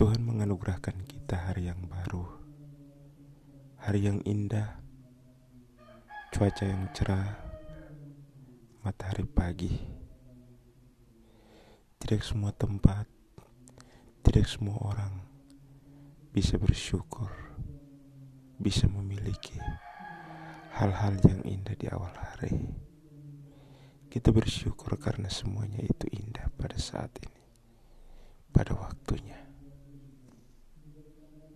Tuhan menganugerahkan kita hari yang baru, hari yang indah, cuaca yang cerah, matahari pagi. Tidak semua tempat, tidak semua orang bisa bersyukur, bisa memiliki hal-hal yang indah di awal hari. Kita bersyukur karena semuanya itu indah pada saat ini.